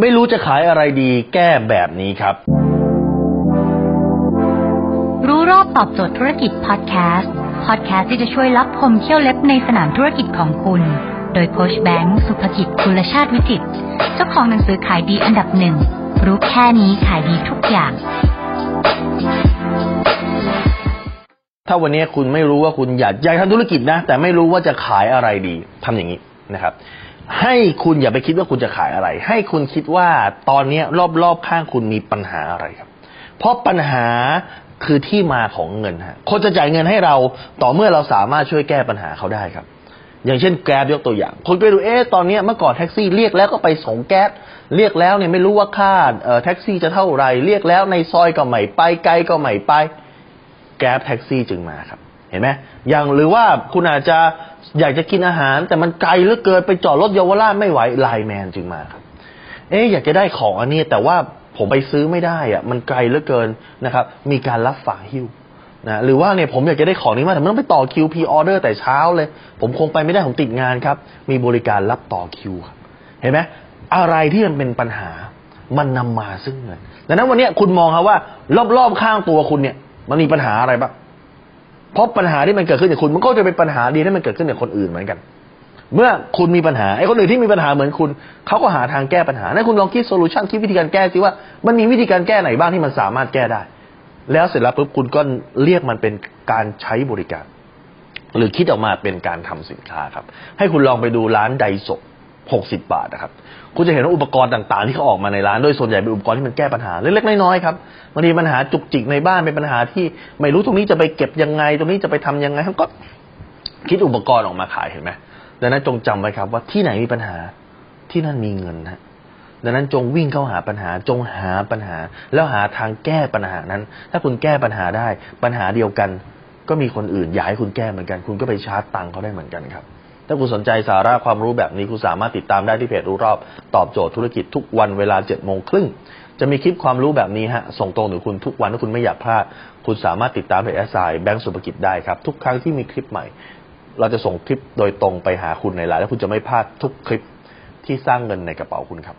ไม่รู้จะขายอะไรดีแก้แบบนี้ครับ รู้รอบตอบโจทย์ธุรกิจพอดแคสต์พอดแคสต์ที่จะช่วยรับพมเที่ยวเล็บในสนามธุรกิจของคุณ โดยโคชแบงค์สุภกิจคุณชาติวิจิตรเจ้าของหนังสือขายดีอันดับหนึ่งรู้แค่นี้ขายดีทุกอย่าง ถ้าวันนี้คุณไม่รู้ว่าคุณอยากอยากทำธุรกิจนะ แต่ไม่รู้ว่าจะขายอะไรดีทำอย่างนี้นะครับ ให้คุณอย่าไปคิดว่าคุณจะขายอะไร ให้คุณคิดว่าตอนนี้รอบๆข้างคุณมีปัญหาอะไรครับ เพราะปัญหาคือที่มาของเงินฮะคนจะจ่ายเงินให้เราต่อเมื่อเราสามารถช่วยแก้ปัญหาเขาได้ครับ อย่างเช่นแกร็บยกตัวอย่าง คนไปดูเอ๊ะตอนนี้เมื่อก่อนแท็กซี่เรียกแล้วก็ไปส่งแก๊สเรียกแล้วเนี่ยไม่รู้ว่าค่าเอ่อแท็กซี่จะเท่าไหร่เรียกแล้วในซอยก็ไม่ไปไกลก็ไม่ไป แก๊บแท็กซี่จึงมาครับ เห็นไหมอย่างหรือว่าคุณอาจจะอยากจะกินอาหาร แต่มันไกลเหลือเกินไปจอดรถเยาวราชไม่ไหวไลน์แมนจึงมาครับ เอ๊อยากจะได้ของอันนี้ แต่ว่าผมไปซื้อไม่ได้อะมันไกลเหลือเกินนะครับ มีการรับฝากหิ้วนะหรือว่าเนี่ยผมอยากจะได้ของนี้มาแต่มันต้องไปต่อคิวพีออเดอร์แต่เช้าเลย ผมคงไปไม่ได้ผมติดงานครับ มีบริการรับต่อคิวครับเห็นไหมอะไรที่มันเป็นปัญหามันนำมาซึ่งเงินดังนั้นวันนี้คุณมองครับว่า รอบๆข้างตัวคุณเนี่ย มันมีปัญหาอะไรบ้าง เพราะปัญหาที่มันเกิดขึ้นกับคุณ มันก็จะเป็นปัญหาดีที่มันเกิดขึ้นกับคนอื่นเหมือนกัน เมื่อคุณมีปัญหาไอ้คนอื่นที่มีปัญหาเหมือนคุณเขาก็หาทางแก้ปัญหานั้นคุณลองคิด solution คิดวิธีการแก้สิว่ามันมีวิธีการแก้ไหนบ้างที่มันสามารถแก้ได้ แล้วเสร็จแล้วปุ๊บคุณก็เรียกมันเป็นการใช้บริการ หรือคิดออกมาเป็นการทำสินค้าครับ ให้คุณลองไปดูร้านไดโซ หกสิบาทนะครับ คุณจะเห็นว่าอุปกรณ์ต่างๆ ที่เขาออกมาในร้าน โดยส่วนใหญ่เป็นอุปกรณ์ที่มันแก้ปัญหาเล็กๆน้อยๆครับบางทีปัญหาจุกจิกในบ้านเป็นปัญหาที่ไม่รู้ตรงนี้จะไปเก็บยังไง ตรงนี้จะไปทำยังไงเขาก็คิดอุปกรณ์ออกมาขายเห็นไหมดังนั้นจงจำไว้ครับ ว่าที่ไหนมีปัญหาที่นั่นมีเงินฮะดังนั้นจงวิ่งเข้าหาปัญหาจงหาปัญหา แล้วหาทางแก้ปัญหานั้น ถ้าคุณแก้ปัญหาได้ปัญหาเดียวกัน ก็มีคนอื่นอยากให้คุณแก้เหมือนกัน คุณก็ไปชาร์จตังค์เขาได้เหมือนกันครับ ถ้าคุณสนใจสาระความรู้แบบนี้คุณสามารถติดตามได้ที่เพจรู้รอบตอบโจทย์ธุรกิจทุกวันเวลาเจ็ดโมงครึ่งจะมีคลิปความรู้แบบนี้ฮะส่งตรงถึงคุณทุกวันถ้าคุณไม่อยากพลาด คุณสามารถติดตามเพจแอสไซแบงก์สุภกิจได้ครับ ทุกครั้งที่มีคลิปใหม่ เราจะส่งคลิปโดยตรงไปหาคุณในไลน์และคุณจะไม่พลาดทุกคลิปที่สร้างเงินในกระเป๋าคุณครับ